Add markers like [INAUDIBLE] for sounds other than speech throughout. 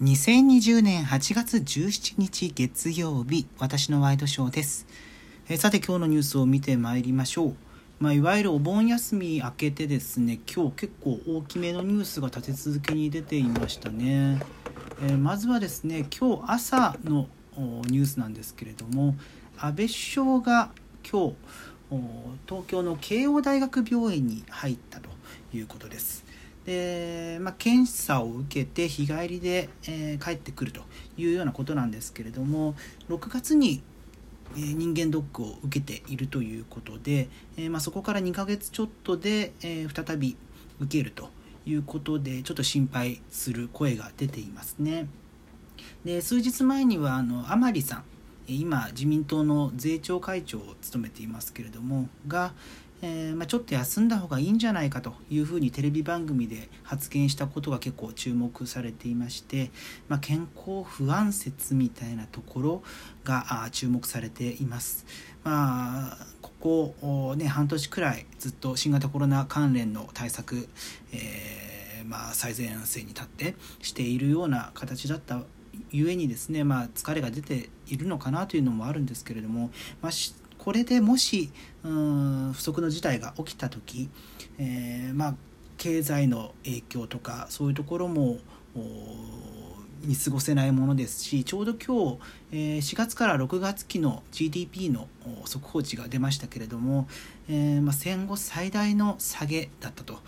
2020年8月17日月曜日、私のワイドショーです。えさて今日のニュースを見てまいりましょう。まあ、いわゆるお盆休み明けてですね、今日結構大きめのニュースが立て続けに出ていましたね。えーまずはですね、今日朝のニュースなんですけれども、安倍首相が今日、東京の慶応大学病院に入ったということです。で、まあ、検査を受けて日帰りで、えー帰ってくるというようなことなんですけれども6月に、人間ドックを受けているということで、えーまあ、そこから2ヶ月ちょっとで、えー再び受けるということでちょっと心配する声が出ていますね。で数日前にはあの甘利さん今自民党の税調会長を務めていますけれどもが、えーまあ、ちょっと休んだ方がいいんじゃないかというふうにテレビ番組で発言したことが結構注目されていまして、まあ、健康不安説みたいなところが注目されています。まあここ、ね、半年くらいずっと新型コロナ関連の対策、えーまあ、最前線に立ってしているような形だったゆえにですね、まあ、疲れが出ているのかなというのもあるんですけれども、まあ、しこれでもしうん不測の事態が起きた時、えーまあ、経済の影響とかそういうところも見過ごせないものですしちょうど今日、4月から6月期の GDP の速報値が出ましたけれども、えま、戦後最大の下げだったと。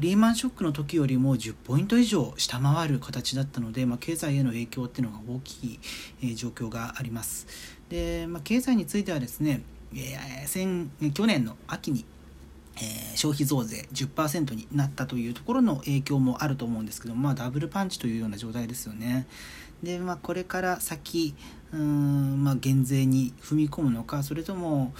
リーマンショックの時よりも10ポイント以上下回る形だったので、ま、経済への影響っていうのが大きい、状況があります。で、ま、経済についてはですね、えー去年の秋にえ消費増税10%になったというところの影響もあると思うんですけど、まあ、ダブルパンチというような状態ですよね。で、まあ、これから先うん、まあ、減税に踏み込むのかそれとも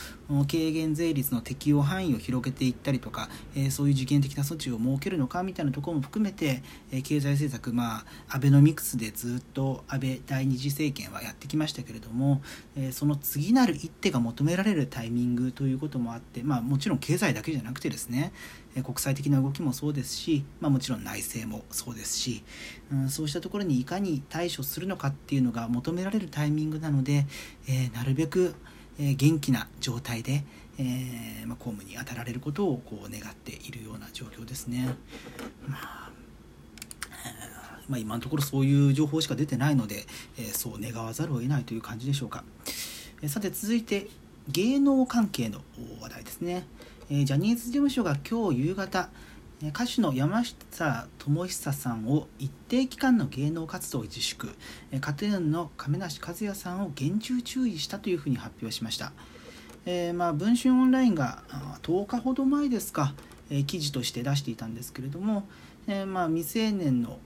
軽減税率の適用範囲を広げていったりとか、えーそういう時限的な措置を設けるのかみたいなところも含めて、えー経済政策、まあ、アベノミクスでずっと安倍第二次政権はやってきましたけれども、えーその次なる一手が求められるタイミングということもあって、まあ、もちろん経済だけじゃなくてですね、えー国際的な動きもそうですし、まあ、もちろん内政もそうですし、うん、そうしたところにいかに対処するのかっていうのが求められるタイミングなので、えーなるべく、えー元気な状態で、えーまあ、公務に当たられることをこう願っているような状況ですね。まあまあ、今のところそういう情報しか出てないので、えーそう願わざるを得ないという感じでしょうか。えーさて続いて芸能関係の話題ですね。えージャニーズ事務所が今日夕方歌手の山下智久さんを一定期間の芸能活動を自粛えーカトゥーンの亀梨和也さんを厳重注意したというふうに発表しました。えーまあ、文春オンラインが10日ほど前ですか、え記事として出していたんですけれども、えーまあ、未成年の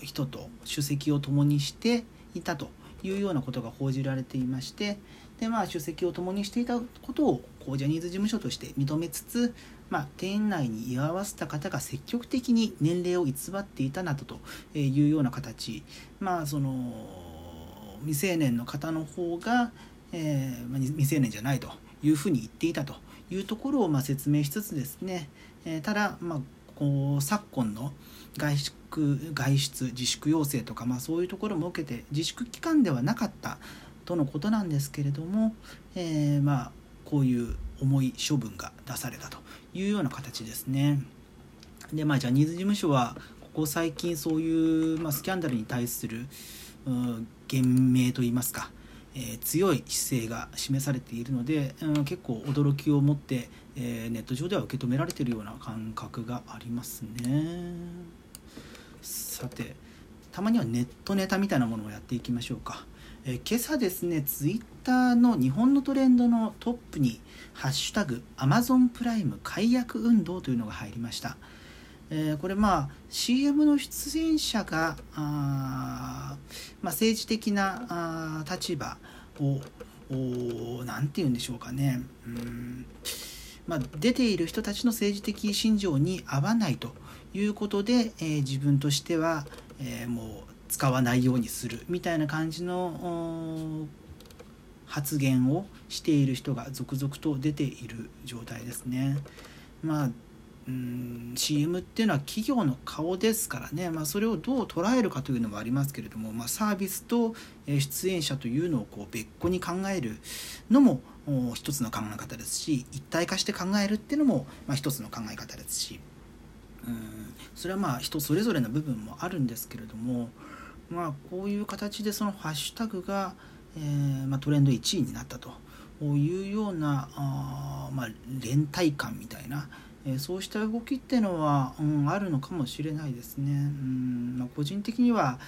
人と首席を共にしていたというようなことが報じられていましてで、まあ、首席を共にしていたことをこうジャニーズ事務所として認めつつ、まあ、店内に居合わせた方が積極的に年齢を偽っていたなどというような形、まあ、その未成年の方の方が、えーま、未成年じゃないというふうに言っていたと。いうところをま説明しつつですね、えただ、まあ、こう昨今の外出外出自粛要請とか、まあ、そういうところも受けて自粛期間ではなかったとのことなんですけれども、えーまあこういう重い処分が出されたと。いうような形ですね。でまあジャニーズ事務所はここ最近そういう、まあ、スキャンダルに対するうん言明といいますか、えー強い姿勢が示されているので、うん、結構驚きを持って、えーネット上では受け止められているような感覚がありますね。さてたまにはネットネタみたいなものをやっていきましょうか。えー今朝ですねツイッターの日本のトレンドのトップに「ハッシュタグ #Amazon プライム解約運動」というのが入りました。えーこれまあ CM の出演者があ、まあ、政治的なあ立場を何て言うんでしょうかねうん、まあ、出ている人たちの政治的信条に合わないということで、えー自分としては、えーもう使わないようにするみたいな感じの発言をしている人が続々と出ている状態ですね。まあうん CM っていうのは企業の顔ですからね、まあ、それをどう捉えるかというのもありますけれども、まあ、サービスと出演者というのをこう別個に考えるのも一つの考え方ですし一体化して考えるっていうのもまあ一つの考え方ですしうんそれはまあ人それぞれの部分もあるんですけれどもまあこういう形でそのハッシュタグが、えーまあ、トレンド1位になったというようなあ、まあ、連帯感みたいなえそうした動きっていうのは、うん、あるのかもしれないですね。うんまあ、個人的には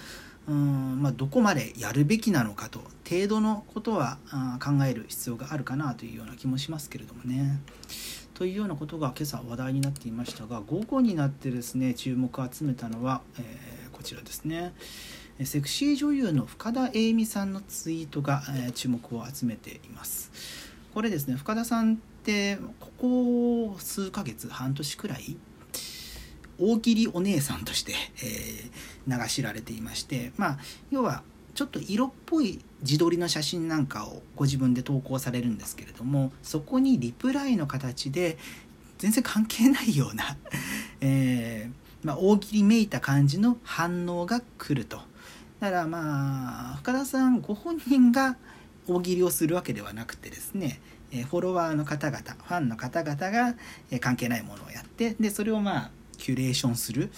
うんまあ、どこまでやるべきなのかと程度のことは考える必要があるかなというような気もしますけれどもね。というようなことが今朝話題になっていましたが午後になってですね注目を集めたのは、えー、こちらですねセクシー女優の深田栄美さんのツイートが、え、注目を集めています。これですね深田さんってここ数ヶ月半年くらい大喜利お姉さんとして、えー、流しられていましてまあ要はちょっと色っぽい自撮りの写真なんかをご自分で投稿されるんですけれどもそこにリプライの形で全然関係ないような [LAUGHS] えー、まあ、大喜利めいた感じの反応が来ると。だからまあ深田さんご本人が大喜利をするわけではなくてですねフォロワーの方々ファンの方々が関係ないものをやってでそれをまあキュレーションする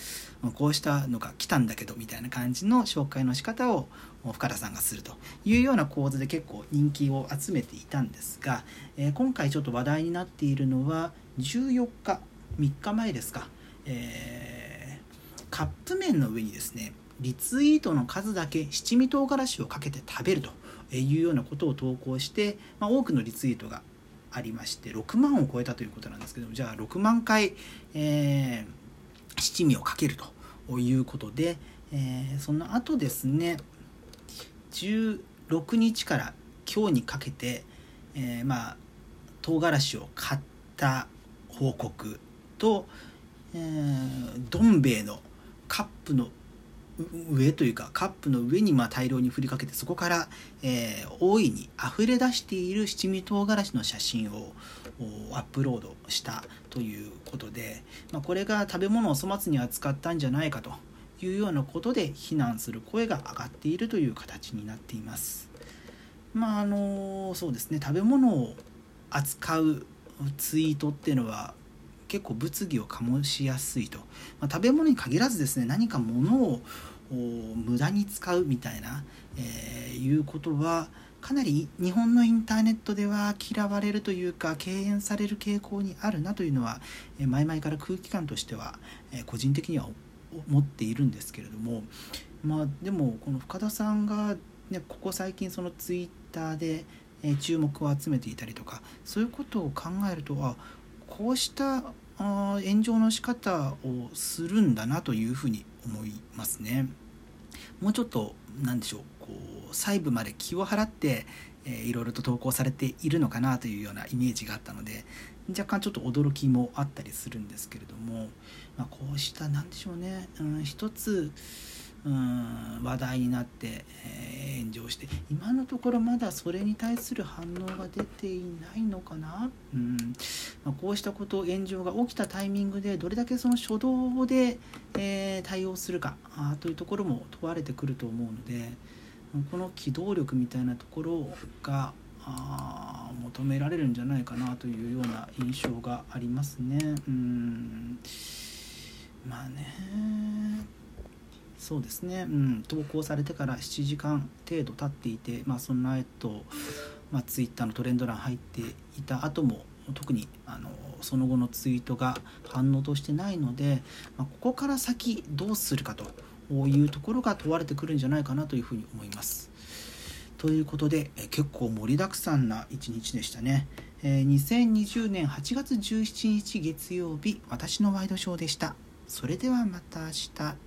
こうしたのが来たんだけどみたいな感じの紹介の仕方を深田さんがするというような構図で結構人気を集めていたんですが、え今回ちょっと話題になっているのは14日3日前ですか、えー、カップ麺の上にですねリツイートの数だけ七味唐辛子をかけて食べるというようなことを投稿して、まあ、多くのリツイートがありまして6万を超えたということなんですけどもじゃあ6万回、えー、七味をかけるということで、えー、その後ですね16日から今日にかけて、えー、まあ唐辛子を買った報告と、えー、どん兵衛のカップの上というかカップの上にま大量に振りかけてそこから、えー、大いに溢れ出している七味唐辛子の写真をアップロードしたということで、まあ、これが食べ物を粗末に扱ったんじゃないかというようなことで非難する声が上がっているという形になっています。まああのそうですね食べ物を扱うツイートっていうのは結構物議を醸しやすいと、まあ、食べ物に限らずですね何か物を無駄に使うみたいな、えー、いうことはかなり日本のインターネットでは嫌われるというか敬遠される傾向にあるなというのは、え、前々から空気感としては、え、個人的には思っているんですけれども。まあでもこの深田さんが、ね、ここ最近そのツイッターで、注目を集めていたりとかそういうことを考えるとあこうしたあ炎上の仕方をするんだなというふうに思いますね。もうちょっと何でしょうこう細部まで気を払って、えー、いろいろと投稿されているのかなというようなイメージがあったので若干ちょっと驚きもあったりするんですけれども、まあ、こうした何でしょうね、うん、一つ話題になって、えー、炎上して今のところまだそれに対する反応が出ていないのかな、うんまあ、こうしたこと炎上が起きたタイミングでどれだけその初動で、えー、対応するかあというところも問われてくると思うのでこの機動力みたいなところがあ求められるんじゃないかなというような印象がありますね。うんまあねそうですね、うん、投稿されてから7時間程度経っていて、まあ、その後、まあ、ツイッターのトレンド欄入っていた後も特にあのその後のツイートが反応としてないので、まあ、ここから先どうするかというところが問われてくるんじゃないかなというふうに思います。ということで結構盛りだくさんな一日でしたね。えー、2020年8月17日月曜日私のワイドショーでした。それではまた明日。